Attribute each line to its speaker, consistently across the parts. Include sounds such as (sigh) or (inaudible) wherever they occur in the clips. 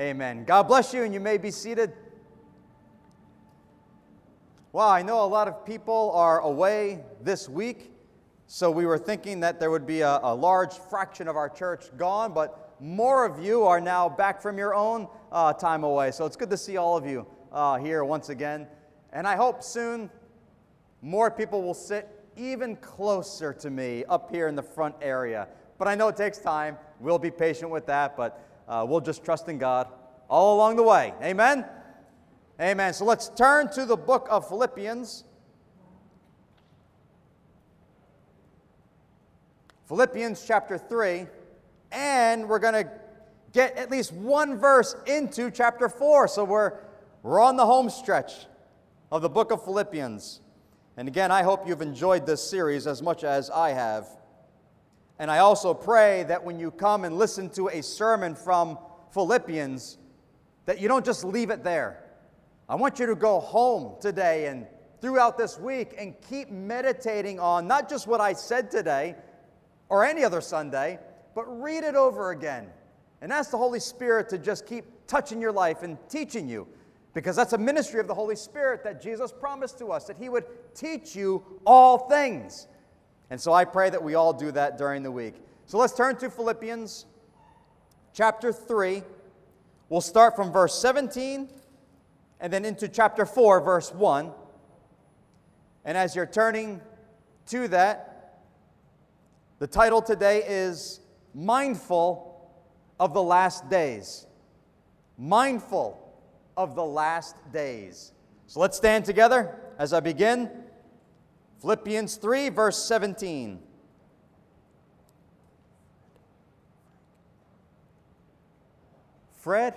Speaker 1: Amen. God bless you, and you may be seated. Well, I know a lot of people are away this week, so we were thinking that there would be a, a large fraction of our church gone, but more of you are now back from your own uh, time away. So it's good to see all of you uh, here once again. And I hope soon more people will sit even closer to me up here in the front area. But I know it takes time. We'll be patient with that, but uh, we'll just trust in God all along the way. Amen? Amen. So let's turn to the book of Philippians. Philippians chapter 3, and we're going to get at least one verse into chapter 4. So we're, we're on the home stretch of the book of Philippians. And again, I hope you've enjoyed this series as much as I have. And I also pray that when you come and listen to a sermon from Philippians, that you don't just leave it there I want you to go home today and throughout this week and keep meditating on not just what I said today or any other Sunday, but read it over again. And ask the Holy Spirit to just keep touching your life and teaching you. Because that's a ministry of the Holy Spirit that Jesus promised to us, that He would teach you all things. And so I pray that we all do that during the week. So let's turn to Philippians chapter 3. We'll start from verse 17 and then into chapter 4, verse 1. And as you're turning to that, the title today is Mindful of the Last Days. Mindful of the Last Days. So let's stand together as I begin. Philippians 3, verse 17. Fred?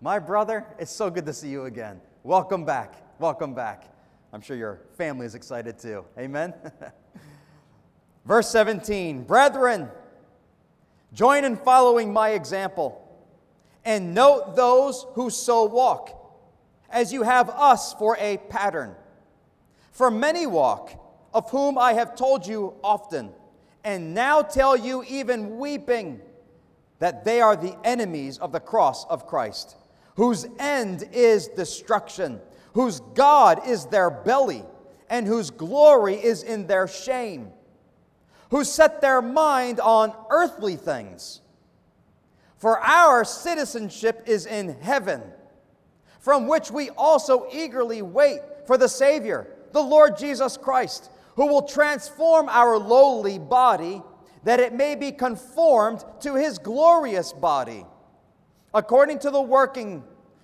Speaker 1: My brother, it's so good to see you again. Welcome back. Welcome back. I'm sure your family is excited too. Amen. (laughs) Verse 17 Brethren, join in following my example, and note those who so walk, as you have us for a pattern. For many walk, of whom I have told you often, and now tell you, even weeping, that they are the enemies of the cross of Christ whose end is destruction, whose God is their belly, and whose glory is in their shame, who set their mind on earthly things. For our citizenship is in heaven, from which we also eagerly wait for the Savior, the Lord Jesus Christ, who will transform our lowly body that it may be conformed to his glorious body according to the working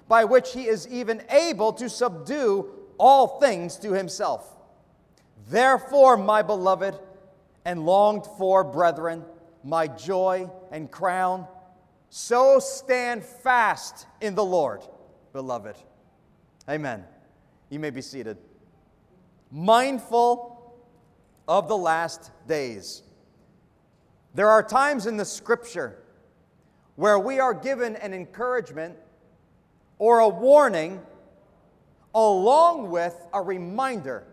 Speaker 1: by which he is even able to subdue all things to himself. Therefore, my beloved and longed for brethren, my joy and crown, so stand fast in the Lord, beloved. Amen. You may be seated. Mindful of the last days. There are times in the scripture where we are given an encouragement or a warning, along with a reminder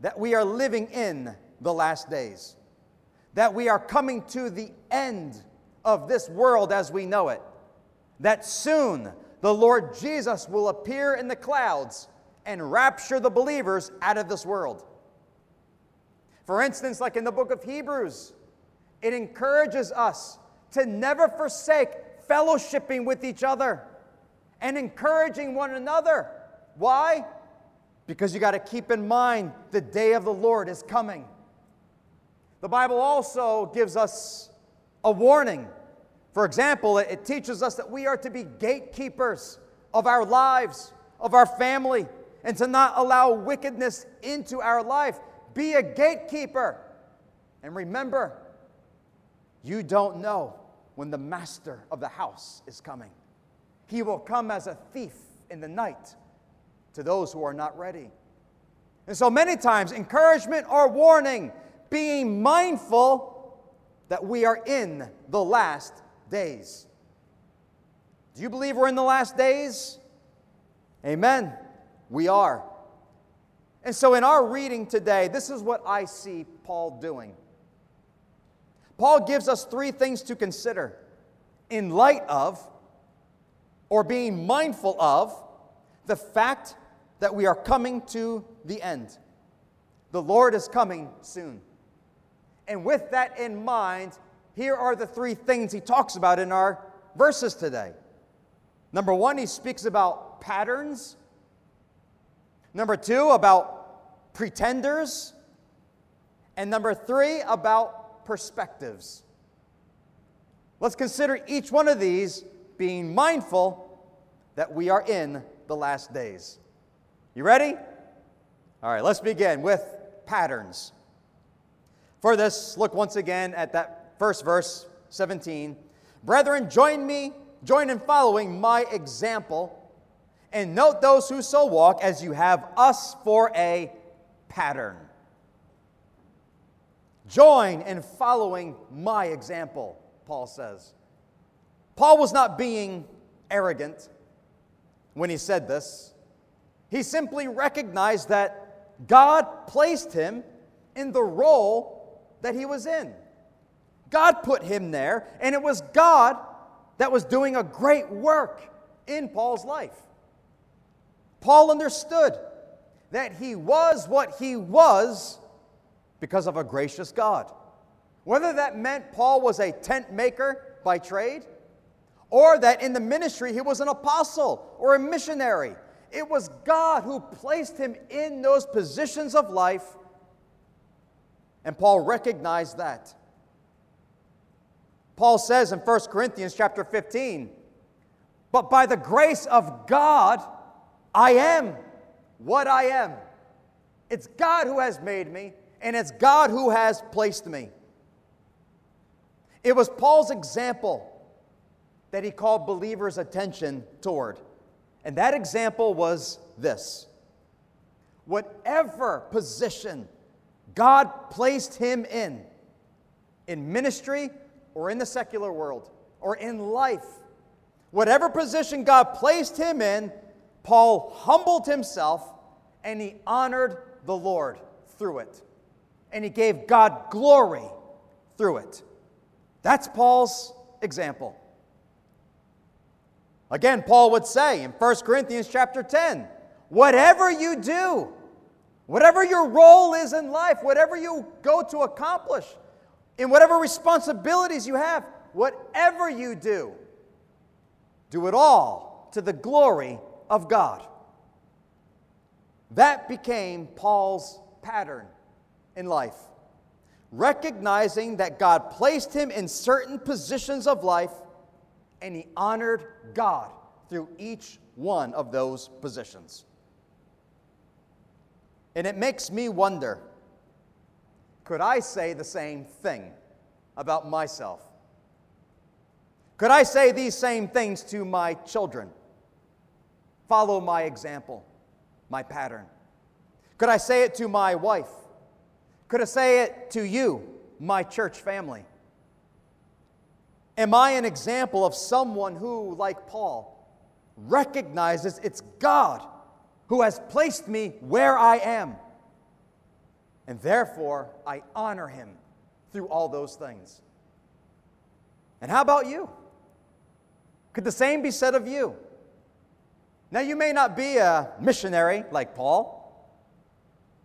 Speaker 1: that we are living in the last days, that we are coming to the end of this world as we know it, that soon the Lord Jesus will appear in the clouds and rapture the believers out of this world. For instance, like in the book of Hebrews, it encourages us to never forsake fellowshipping with each other and encouraging one another. Why? Because you got to keep in mind the day of the Lord is coming. The Bible also gives us a warning. For example, it teaches us that we are to be gatekeepers of our lives, of our family, and to not allow wickedness into our life. Be a gatekeeper. And remember, you don't know when the master of the house is coming. He will come as a thief in the night to those who are not ready. And so many times, encouragement or warning, being mindful that we are in the last days. Do you believe we're in the last days? Amen. We are. And so, in our reading today, this is what I see Paul doing. Paul gives us three things to consider in light of or being mindful of the fact that we are coming to the end. The Lord is coming soon. And with that in mind, here are the three things he talks about in our verses today. Number one, he speaks about patterns. Number two, about pretenders. And number three, about perspectives. Let's consider each one of these being mindful that we are in the last days. You ready? All right, let's begin with patterns. For this, look once again at that first verse, 17. Brethren, join me, join in following my example, and note those who so walk as you have us for a pattern. Join in following my example, Paul says. Paul was not being arrogant when he said this. He simply recognized that God placed him in the role that he was in. God put him there, and it was God that was doing a great work in Paul's life. Paul understood that he was what he was because of a gracious God. Whether that meant Paul was a tent maker by trade, or that in the ministry he was an apostle or a missionary. It was God who placed him in those positions of life, and Paul recognized that. Paul says in 1 Corinthians chapter 15, but by the grace of God, I am what I am. It's God who has made me, and it's God who has placed me. It was Paul's example that he called believers' attention toward. And that example was this whatever position God placed him in, in ministry or in the secular world or in life, whatever position God placed him in, Paul humbled himself and he honored the Lord through it. And he gave God glory through it. That's Paul's example. Again, Paul would say in 1 Corinthians chapter 10, whatever you do, whatever your role is in life, whatever you go to accomplish, in whatever responsibilities you have, whatever you do, do it all to the glory of God. That became Paul's pattern in life. Recognizing that God placed him in certain positions of life and he honored God through each one of those positions. And it makes me wonder could I say the same thing about myself? Could I say these same things to my children? Follow my example, my pattern. Could I say it to my wife? Could I say it to you, my church family? Am I an example of someone who, like Paul, recognizes it's God who has placed me where I am? And therefore, I honor him through all those things. And how about you? Could the same be said of you? Now, you may not be a missionary like Paul,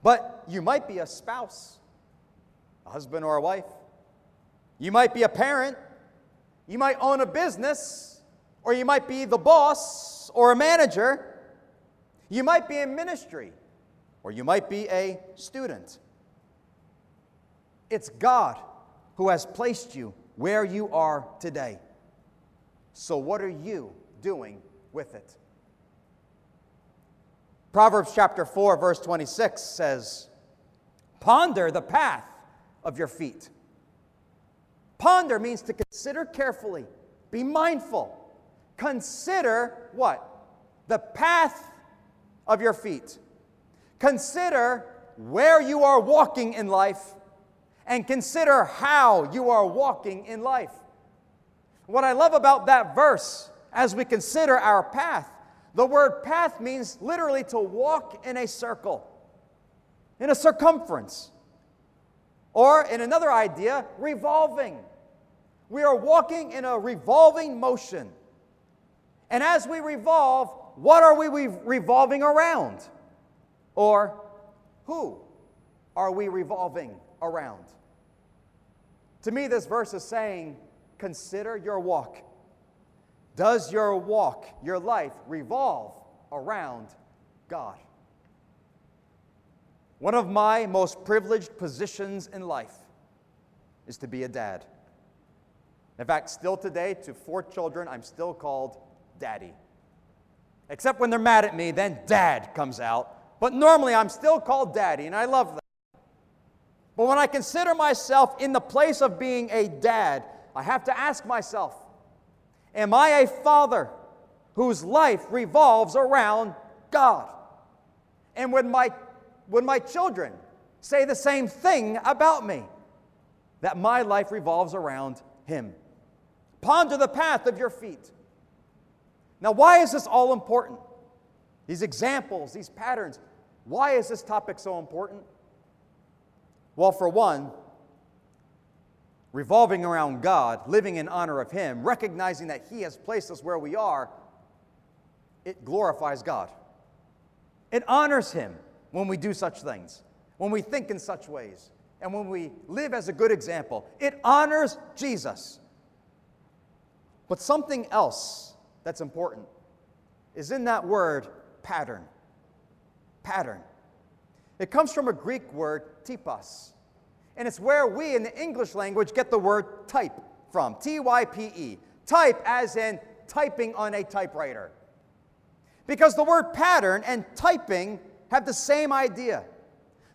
Speaker 1: but you might be a spouse, a husband or a wife. You might be a parent, you might own a business, or you might be the boss or a manager. You might be in ministry, or you might be a student. It's God who has placed you where you are today. So, what are you doing with it? Proverbs chapter 4, verse 26 says, Ponder the path of your feet Ponder means to consider carefully, be mindful. Consider what? The path of your feet. Consider where you are walking in life and consider how you are walking in life. What I love about that verse, as we consider our path, the word path means literally to walk in a circle, in a circumference. Or, in another idea, revolving. We are walking in a revolving motion. And as we revolve, what are we re- revolving around? Or who are we revolving around? To me, this verse is saying, consider your walk. Does your walk, your life, revolve around God? One of my most privileged positions in life is to be a dad. In fact, still today, to four children, I'm still called daddy. Except when they're mad at me, then dad comes out. But normally, I'm still called daddy, and I love that. But when I consider myself in the place of being a dad, I have to ask myself Am I a father whose life revolves around God? And when my when my children say the same thing about me, that my life revolves around Him. Ponder the path of your feet. Now, why is this all important? These examples, these patterns. Why is this topic so important? Well, for one, revolving around God, living in honor of Him, recognizing that He has placed us where we are, it glorifies God. It honors Him when we do such things, when we think in such ways, and when we live as a good example. It honors Jesus. But something else that's important is in that word pattern. Pattern. It comes from a Greek word, typos. And it's where we in the English language get the word type from T Y P E. Type as in typing on a typewriter. Because the word pattern and typing have the same idea.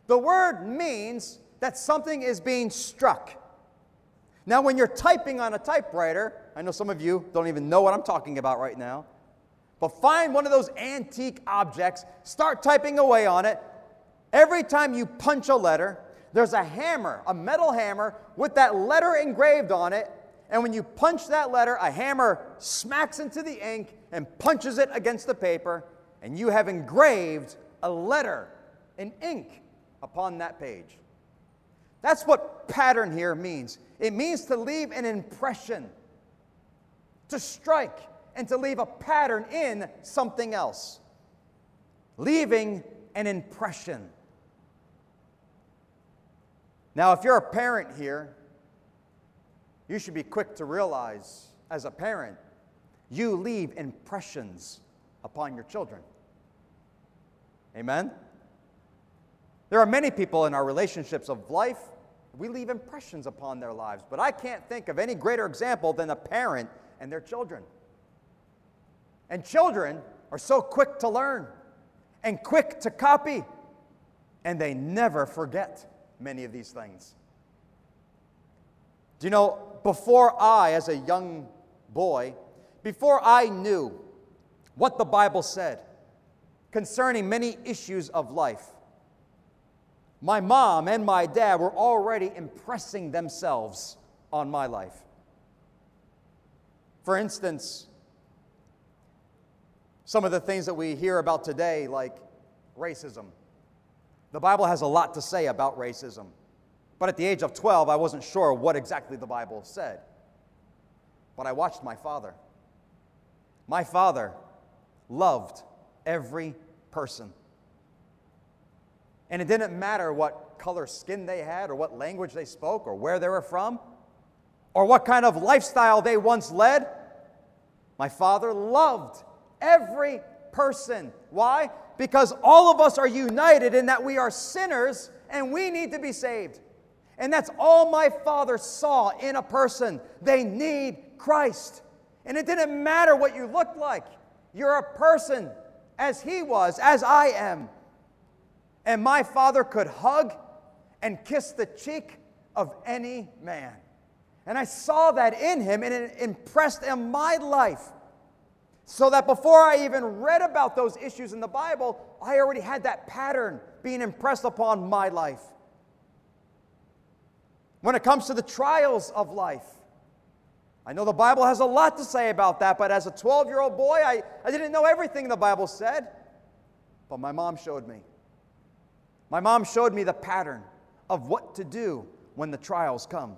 Speaker 1: The word means that something is being struck. Now, when you're typing on a typewriter, I know some of you don't even know what I'm talking about right now, but find one of those antique objects, start typing away on it. Every time you punch a letter, there's a hammer, a metal hammer, with that letter engraved on it. And when you punch that letter, a hammer smacks into the ink and punches it against the paper, and you have engraved a letter in ink upon that page. That's what pattern here means. It means to leave an impression, to strike, and to leave a pattern in something else. Leaving an impression. Now, if you're a parent here, you should be quick to realize as a parent, you leave impressions upon your children. Amen? There are many people in our relationships of life, we leave impressions upon their lives, but I can't think of any greater example than a parent and their children. And children are so quick to learn and quick to copy, and they never forget many of these things. Do you know, before I, as a young boy, before I knew what the Bible said, concerning many issues of life. My mom and my dad were already impressing themselves on my life. For instance, some of the things that we hear about today, like racism. The Bible has a lot to say about racism. But at the age of 12, I wasn't sure what exactly the Bible said. But I watched my father. My father loved every person. And it didn't matter what color skin they had, or what language they spoke, or where they were from, or what kind of lifestyle they once led. My father loved every person. Why? Because all of us are united in that we are sinners and we need to be saved. And that's all my father saw in a person. They need Christ. And it didn't matter what you looked like. You're a person as he was, as I am. And my father could hug and kiss the cheek of any man. And I saw that in him, and it impressed in my life. So that before I even read about those issues in the Bible, I already had that pattern being impressed upon my life. When it comes to the trials of life, I know the Bible has a lot to say about that, but as a 12 year old boy, I, I didn't know everything the Bible said. But my mom showed me. My mom showed me the pattern of what to do when the trials come.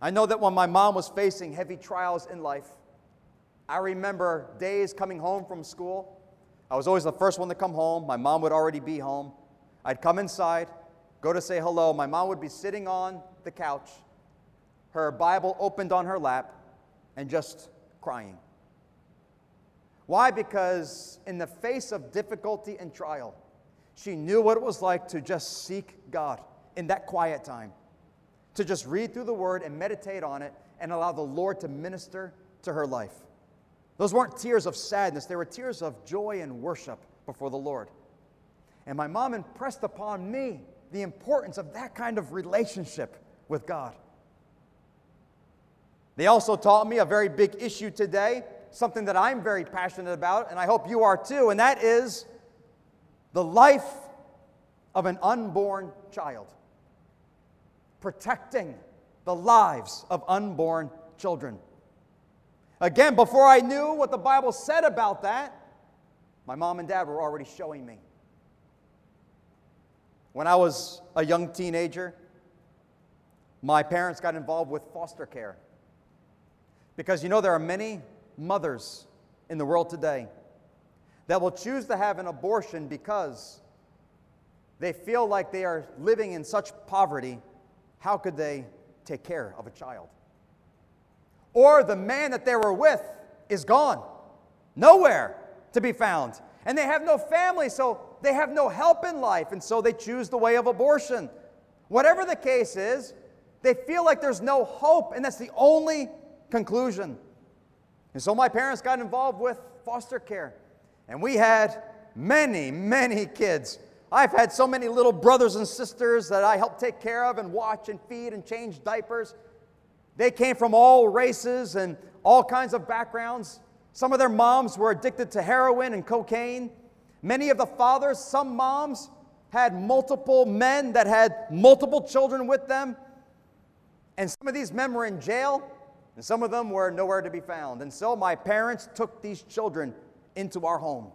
Speaker 1: I know that when my mom was facing heavy trials in life, I remember days coming home from school. I was always the first one to come home. My mom would already be home. I'd come inside, go to say hello. My mom would be sitting on the couch, her Bible opened on her lap, and just crying. Why? Because in the face of difficulty and trial, she knew what it was like to just seek God in that quiet time, to just read through the Word and meditate on it and allow the Lord to minister to her life. Those weren't tears of sadness, they were tears of joy and worship before the Lord. And my mom impressed upon me the importance of that kind of relationship with God. They also taught me a very big issue today, something that I'm very passionate about, and I hope you are too, and that is the life of an unborn child. Protecting the lives of unborn children. Again, before I knew what the Bible said about that, my mom and dad were already showing me. When I was a young teenager, my parents got involved with foster care. Because you know, there are many mothers in the world today that will choose to have an abortion because they feel like they are living in such poverty. How could they take care of a child? Or the man that they were with is gone, nowhere to be found. And they have no family, so they have no help in life, and so they choose the way of abortion. Whatever the case is, they feel like there's no hope, and that's the only conclusion. And so my parents got involved with foster care, and we had many, many kids. I've had so many little brothers and sisters that I helped take care of and watch and feed and change diapers. They came from all races and all kinds of backgrounds. Some of their moms were addicted to heroin and cocaine. Many of the fathers, some moms, had multiple men that had multiple children with them. And some of these men were in jail, and some of them were nowhere to be found. And so my parents took these children into our home,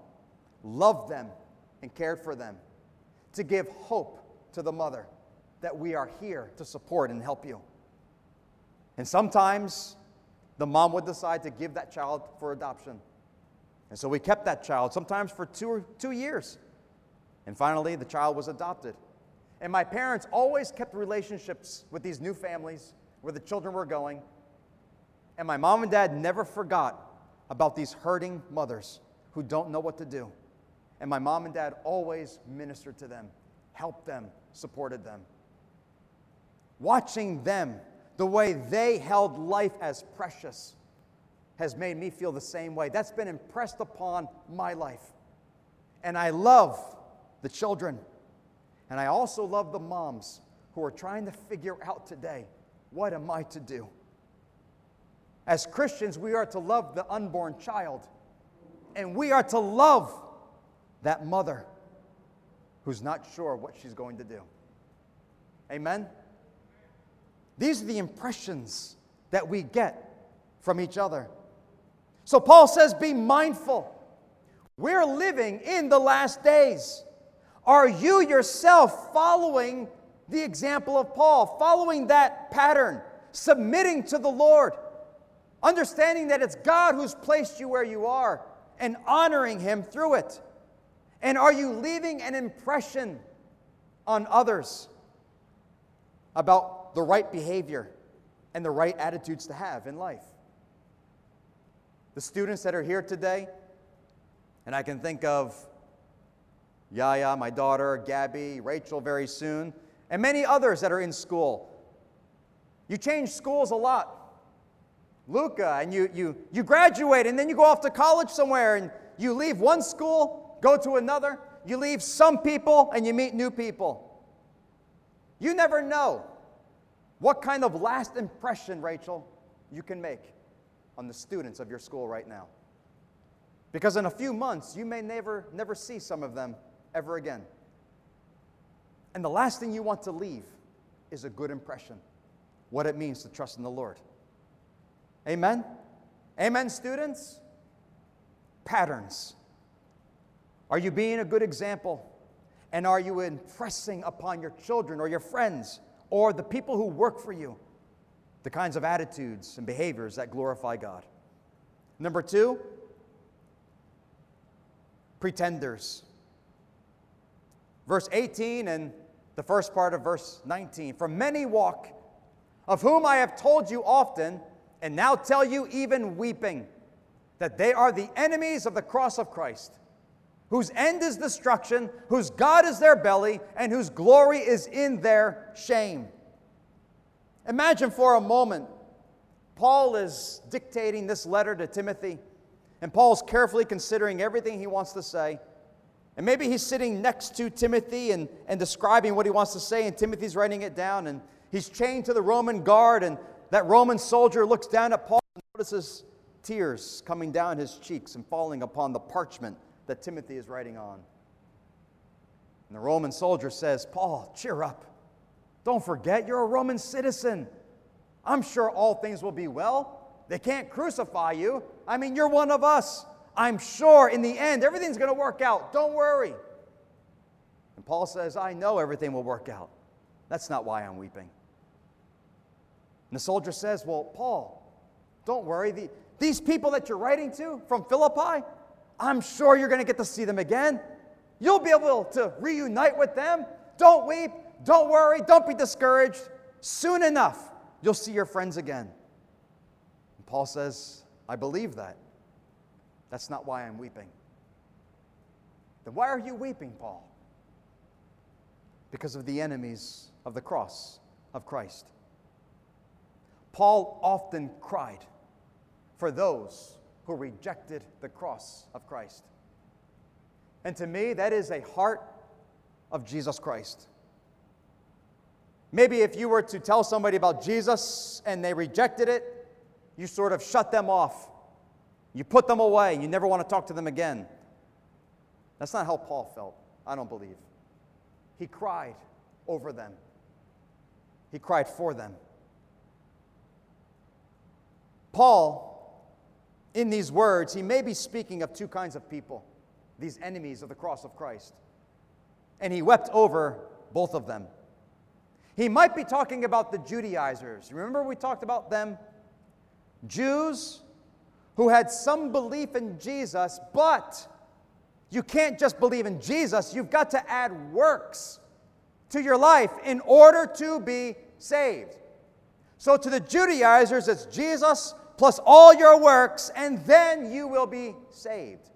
Speaker 1: loved them, and cared for them to give hope to the mother that we are here to support and help you. And sometimes the mom would decide to give that child for adoption. And so we kept that child, sometimes for two, two years. And finally, the child was adopted. And my parents always kept relationships with these new families where the children were going. And my mom and dad never forgot about these hurting mothers who don't know what to do. And my mom and dad always ministered to them, helped them, supported them. Watching them the way they held life as precious has made me feel the same way. That's been impressed upon my life. And I love the children. And I also love the moms who are trying to figure out today what am I to do? As Christians, we are to love the unborn child, and we are to love that mother who's not sure what she's going to do. Amen? These are the impressions that we get from each other. So Paul says, Be mindful. We're living in the last days. Are you yourself following the example of Paul, following that pattern, submitting to the Lord, understanding that it's God who's placed you where you are, and honoring Him through it? And are you leaving an impression on others about the right behavior and the right attitudes to have in life. The students that are here today, and I can think of Yaya, my daughter, Gabby, Rachel very soon, and many others that are in school. You change schools a lot. Luca, and you, you, you graduate, and then you go off to college somewhere, and you leave one school, go to another. You leave some people, and you meet new people. You never know what kind of last impression, Rachel, you can make on the students of your school right now? Because in a few months, you may never, never see some of them ever again. And the last thing you want to leave is a good impression what it means to trust in the Lord. Amen? Amen, students? Patterns. Are you being a good example? And are you impressing upon your children or your friends or the people who work for you the kinds of attitudes and behaviors that glorify God. Number two, pretenders. Verse 18 and the first part of verse 19. For many walk, of whom I have told you often, and now tell you even weeping, that they are the enemies of the cross of Christ, whose end is destruction, whose God is their belly, and whose glory is in their shame. Imagine for a moment, Paul is dictating this letter to Timothy, and Paul's carefully considering everything he wants to say. And maybe he's sitting next to Timothy and, and describing what he wants to say, and Timothy's writing it down, and he's chained to the Roman guard, and that Roman soldier looks down at Paul and notices tears coming down his cheeks and falling upon the parchment that Timothy is writing on. And the Roman soldier says, Paul, cheer up. Don't forget, you're a Roman citizen. I'm sure all things will be well. They can't crucify you. I mean, you're one of us. I'm sure in the end everything's going to work out. Don't worry. And Paul says, I know everything will work out. That's not why I'm weeping. And the soldier says, Well, Paul, don't worry. The, these people that you're writing to from Philippi, I'm sure you're going to get to see them again. You'll be able to reunite with them. Don't weep. Don't worry. Don't be discouraged. Soon enough, you'll see your friends again. And Paul says, I believe that. That's not why I'm weeping. Then why are you weeping, Paul? Because of the enemies of the cross of Christ. Paul often cried for those who rejected the cross of Christ. And to me, that is a heart of Jesus Christ. Maybe if you were to tell somebody about Jesus and they rejected it, you sort of shut them off you put them away. You never want to talk to them again. That's not how Paul felt, I don't believe. He cried over them, he cried for them. Paul, in these words, he may be speaking of two kinds of people, these enemies of the cross of Christ. And he wept over both of them. He might be talking about the Judaizers. Remember, we talked about them? Jews who had some belief in Jesus, but you can't just believe in Jesus, you've got to add works to your life in order to be saved. So to the Judaizers, it's Jesus plus all your works, and then you will be saved.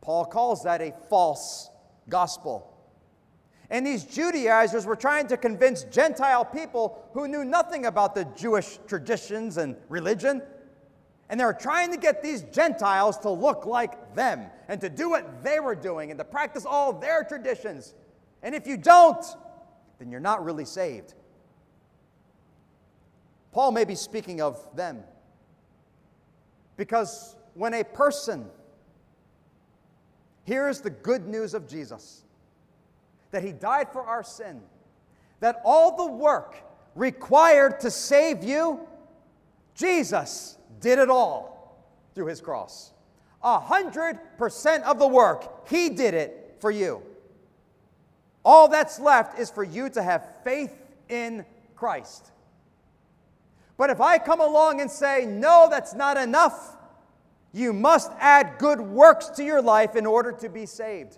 Speaker 1: Paul calls that a false gospel. And these Judaizers were trying to convince Gentile people who knew nothing about the Jewish traditions and religion and they were trying to get these Gentiles to look like them and to do what they were doing and to practice all their traditions. And if you don't, then you're not really saved. Paul may be speaking of them. Because when a person hears the good news of Jesus, that he died for our sin, that all the work required to save you, Jesus did it all through his cross. A hundred percent of the work, he did it for you. All that's left is for you to have faith in Christ. But if I come along and say, no, that's not enough, you must add good works to your life in order to be saved.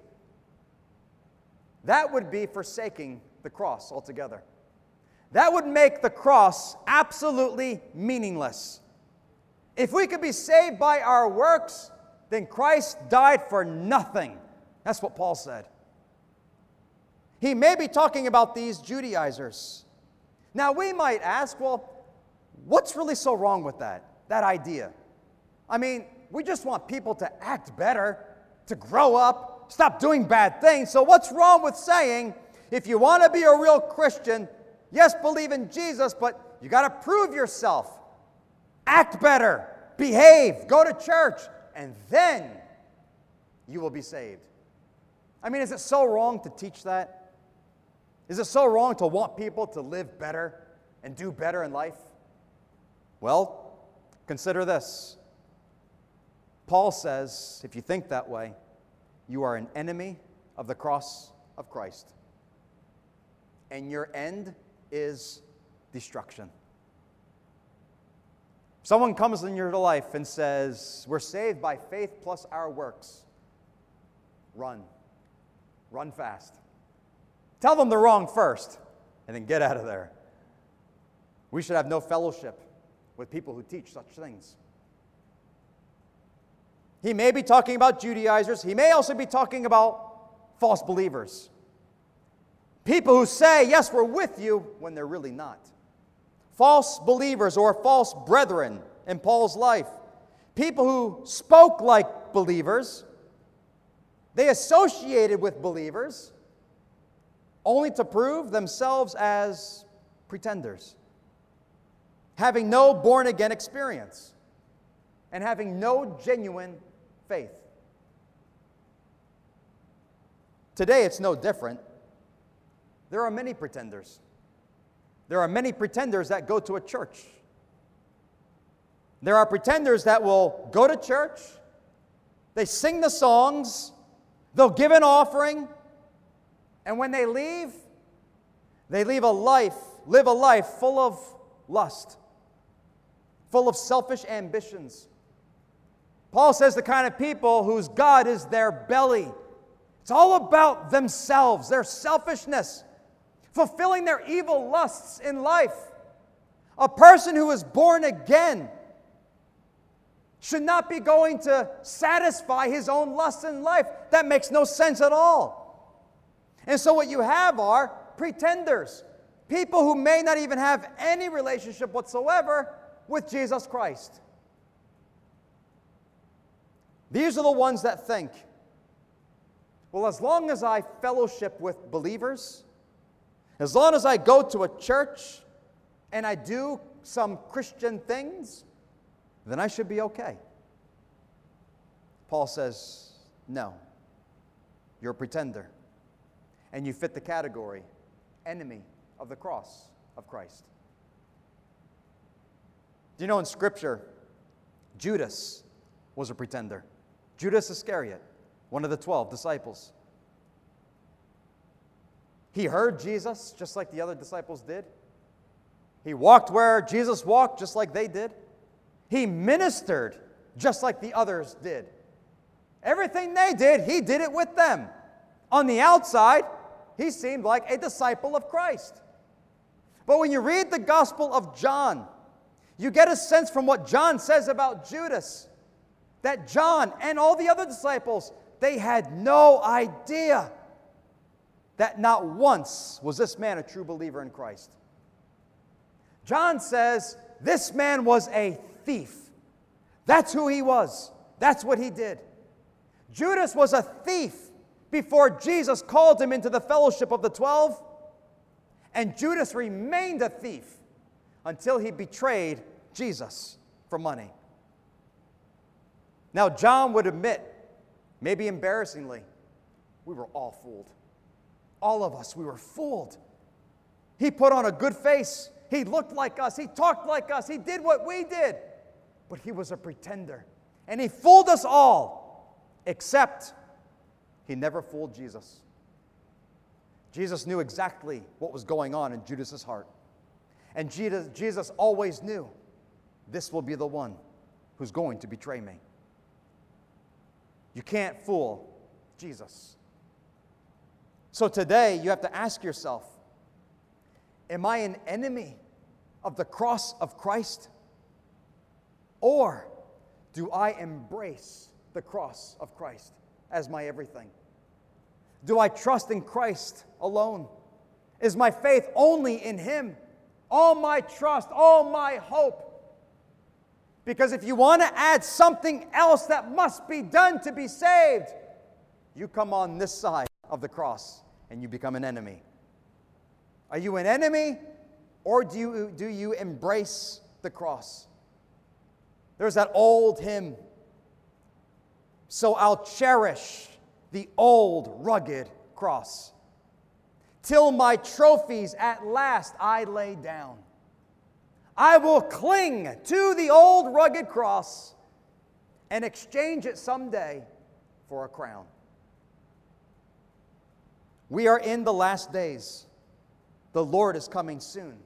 Speaker 1: That would be forsaking the cross altogether. That would make the cross absolutely meaningless. If we could be saved by our works, then Christ died for nothing. That's what Paul said. He may be talking about these Judaizers. Now, we might ask, well, what's really so wrong with that, that idea? I mean, we just want people to act better, to grow up, stop doing bad things. So, what's wrong with saying, if you want to be a real Christian, yes, believe in Jesus, but you got to prove yourself? act better, behave, go to church, and then you will be saved. I mean, is it so wrong to teach that? Is it so wrong to want people to live better and do better in life? Well, consider this. Paul says if you think that way, you are an enemy of the cross of Christ. And your end is destruction. Someone comes in your life and says, We're saved by faith plus our works. Run. Run fast. Tell them they're wrong first, and then get out of there. We should have no fellowship with people who teach such things. He may be talking about Judaizers, he may also be talking about false believers. People who say, Yes, we're with you, when they're really not false believers or false brethren in Paul's life. People who spoke like believers, they associated with believers only to prove themselves as pretenders, having no born again experience and having no genuine faith. Today it's no different. There are many pretenders. There are many pretenders that go to a church. There are pretenders that will go to church, they sing the songs, they'll give an offering, and when they leave, they leave a life, live a life full of lust, full of selfish ambitions. Paul says the kind of people whose God is their belly. It's all about themselves, their selfishness fulfilling their evil lusts in life. A person who is born again should not be going to satisfy his own lusts in life. That makes no sense at all. And so, what you have are pretenders, people who may not even have any relationship whatsoever with Jesus Christ. These are the ones that think, well, as long as I fellowship with believers, as long as I go to a church and I do some Christian things, then I should be okay. Paul says, No, you're a pretender. And you fit the category enemy of the cross of Christ. Do you know in Scripture, Judas was a pretender? Judas Iscariot, one of the 12 disciples. He heard Jesus just like the other disciples did. He walked where Jesus walked just like they did. He ministered just like the others did. Everything they did, he did it with them. On the outside, he seemed like a disciple of Christ. But when you read the Gospel of John, you get a sense from what John says about Judas that John and all the other disciples, they had no idea that not once was this man a true believer in Christ. John says this man was a thief. That's who he was. That's what he did. Judas was a thief before Jesus called him into the fellowship of the twelve, and Judas remained a thief until he betrayed Jesus for money. Now, John would admit, maybe embarrassingly, we were all fooled. All of us, we were fooled. He put on a good face. He looked like us. He talked like us. He did what we did. But he was a pretender. And he fooled us all, except he never fooled Jesus. Jesus knew exactly what was going on in Judas's heart. And Jesus, always knew this will be the one who's going to betray me. You can't fool Jesus. So today, you have to ask yourself Am I an enemy of the cross of Christ? Or do I embrace the cross of Christ as my everything? Do I trust in Christ alone? Is my faith only in Him? All my trust, all my hope. Because if you want to add something else that must be done to be saved, you come on this side of the cross and you become an enemy. Are you an enemy or do you, do you embrace the cross? There's that old hymn. So I'll cherish the old rugged cross till my trophies at last I lay down. I will cling to the old rugged cross and exchange it someday for a crown. We are in the last days. The Lord is coming soon.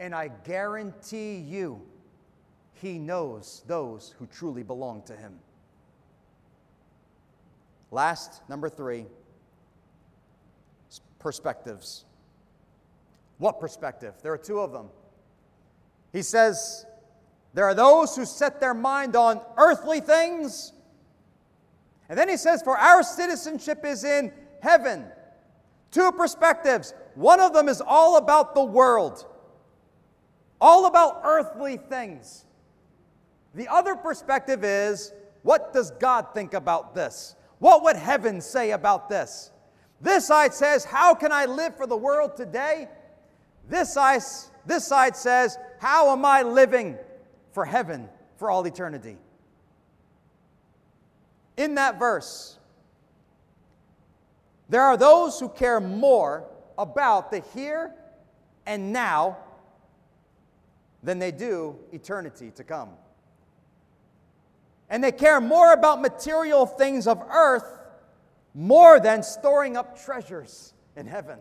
Speaker 1: And I guarantee you, he knows those who truly belong to him. Last, number three, perspectives. What perspective? There are two of them. He says, There are those who set their mind on earthly things. And then he says, For our citizenship is in heaven. Two perspectives. One of them is all about the world, all about earthly things. The other perspective is, What does God think about this? What would heaven say about this? This side says, How can I live for the world today? This side, this side says, How am I living for heaven for all eternity? In that verse, there are those who care more about the here and now than they do eternity to come. And they care more about material things of earth more than storing up treasures in heaven.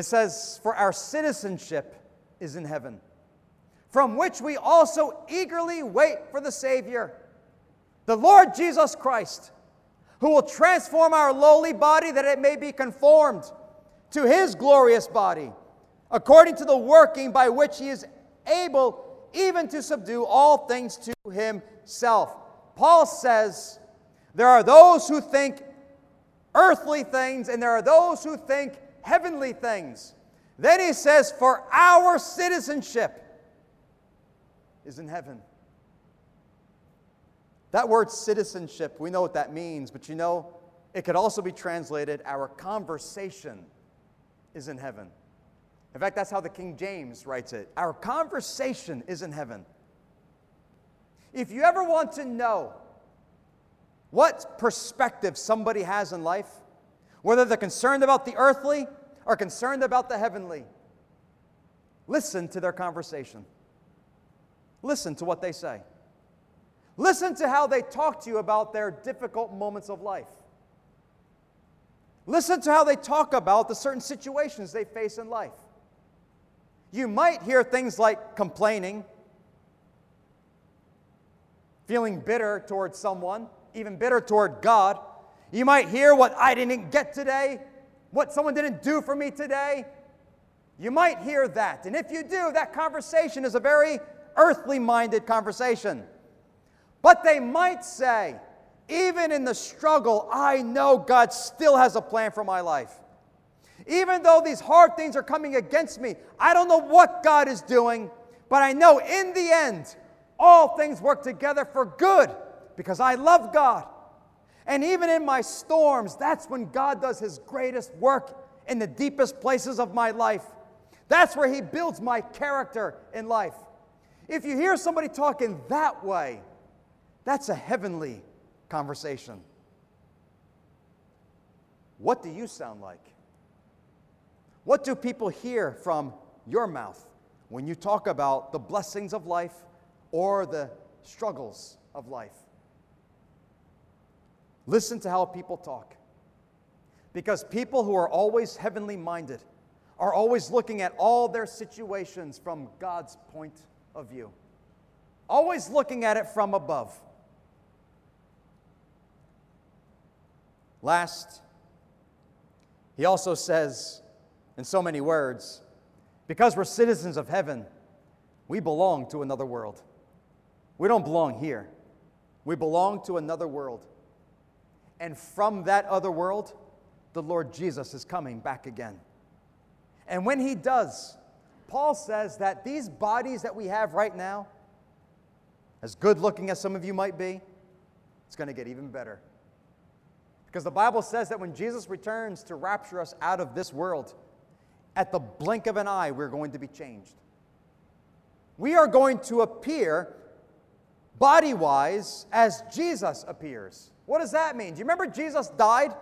Speaker 1: It says, For our citizenship is in heaven, from which we also eagerly wait for the Savior, the Lord Jesus Christ, who will transform our lowly body that it may be conformed to his glorious body, according to the working by which he is able even to subdue all things to himself. Paul says there are those who think earthly things and there are those who think heavenly things. Then he says, For our citizenship is in heaven. That word citizenship, we know what that means, but you know, it could also be translated our conversation is in heaven. In fact, that's how the King James writes it. Our conversation is in heaven. If you ever want to know what perspective somebody has in life, whether they're concerned about the earthly or concerned about the heavenly, listen to their conversation. Listen to what they say. Listen to how they talk to you about their difficult moments of life. Listen to how they talk about the certain situations they face in life. You might hear things like complaining, feeling bitter towards someone, even bitter toward God. You might hear what I didn't get today, what someone didn't do for me today. You might hear that. And if you do, that conversation is a very earthly minded conversation. But they might say, even in the struggle, I know God still has a plan for my life. Even though these hard things are coming against me, I don't know what God is doing, but I know in the end, all things work together for good because I love God. And even in my storms, that's when God does his greatest work in the deepest places of my life. That's where he builds my character in life. If you hear somebody talking that way, that's a heavenly conversation. What do you sound like? What do people hear from your mouth when you talk about the blessings of life or the struggles of life? Listen to how people talk. Because people who are always heavenly minded are always looking at all their situations from God's point of view, always looking at it from above. Last, he also says, in so many words, because we're citizens of heaven, we belong to another world. We don't belong here, we belong to another world. And from that other world, the Lord Jesus is coming back again. And when he does, Paul says that these bodies that we have right now, as good looking as some of you might be, it's going to get even better. Because the Bible says that when Jesus returns to rapture us out of this world, at the blink of an eye, we're going to be changed. We are going to appear body wise as Jesus appears. What does that mean? Do you remember Jesus died?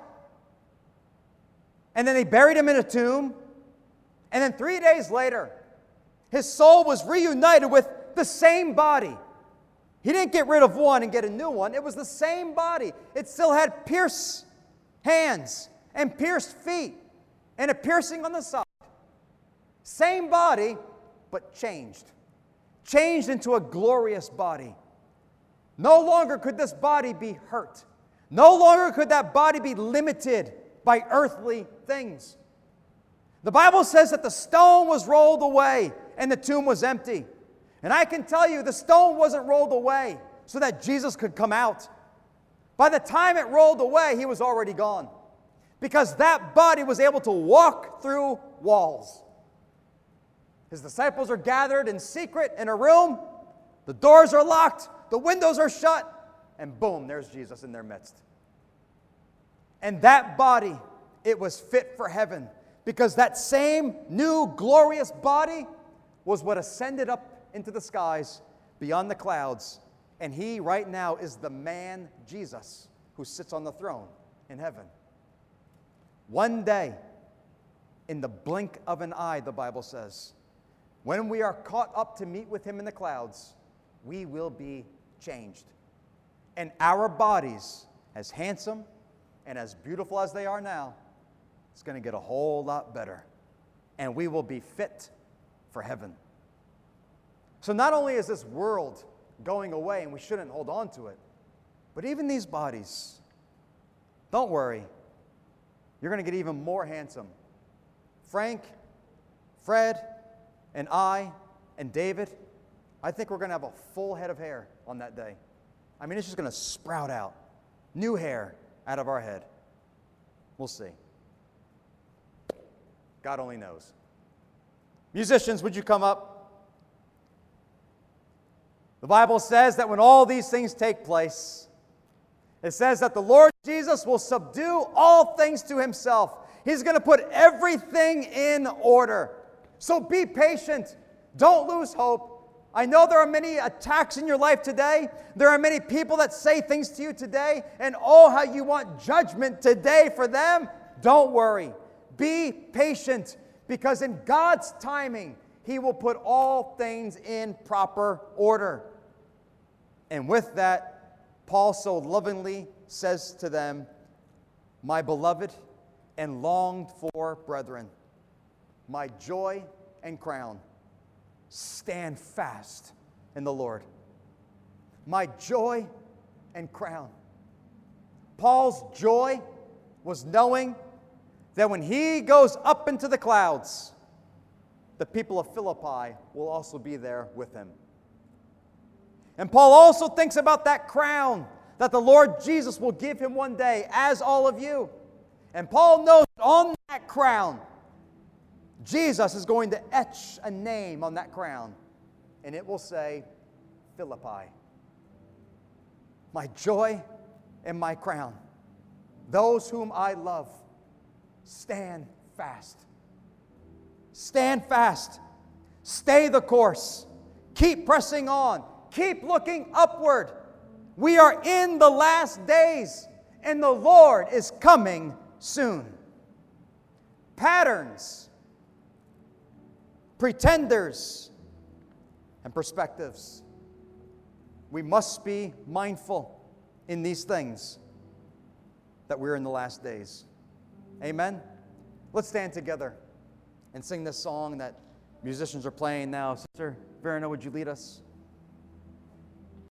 Speaker 1: And then they buried him in a tomb. And then three days later, his soul was reunited with the same body. He didn't get rid of one and get a new one. It was the same body. It still had pierced hands and pierced feet and a piercing on the side. Same body, but changed. Changed into a glorious body. No longer could this body be hurt. No longer could that body be limited by earthly things. The Bible says that the stone was rolled away and the tomb was empty. And I can tell you, the stone wasn't rolled away so that Jesus could come out. By the time it rolled away, he was already gone because that body was able to walk through walls. His disciples are gathered in secret in a room, the doors are locked, the windows are shut, and boom, there's Jesus in their midst. And that body, it was fit for heaven because that same new glorious body was what ascended up into the skies beyond the clouds. And he, right now, is the man Jesus who sits on the throne in heaven. One day, in the blink of an eye, the Bible says, when we are caught up to meet with him in the clouds, we will be changed. And our bodies, as handsome and as beautiful as they are now, it's going to get a whole lot better. And we will be fit for heaven. So not only is this world going away and we shouldn't hold on to it, but even these bodies, don't worry, you're going to get even more handsome. Frank, Fred, and I, and David, I think we're going to have a full head of hair on that day. I mean, it's just going to sprout out new hair out of our head. We'll see. God only knows. Musicians, would you come up? The Bible says that when all these things take place, it says that the Lord Jesus will subdue all things to himself. He's going to put everything in order. So be patient. Don't lose hope. I know there are many attacks in your life today. There are many people that say things to you today, and oh, how you want judgment today for them. Don't worry. Be patient because in God's timing, He will put all things in proper order. And with that, Paul so lovingly says to them, My beloved and longed for brethren, my joy and crown, stand fast in the Lord. My joy and crown. Paul's joy was knowing that when he goes up into the clouds, the people of Philippi will also be there with him. And Paul also thinks about that crown that the Lord Jesus will give him one day, as all of you. And Paul knows on that crown, Jesus is going to etch a name on that crown, and it will say, Philippi. My joy and my crown. Those whom I love, stand fast. Stand fast. Stay the course. Keep pressing on. Keep looking upward. We are in the last days, and the Lord is coming soon. Patterns, pretenders, and perspectives. We must be mindful in these things that we're in the last days. Amen. Let's stand together and sing this song that musicians are playing now. Sister Verna, would you lead us?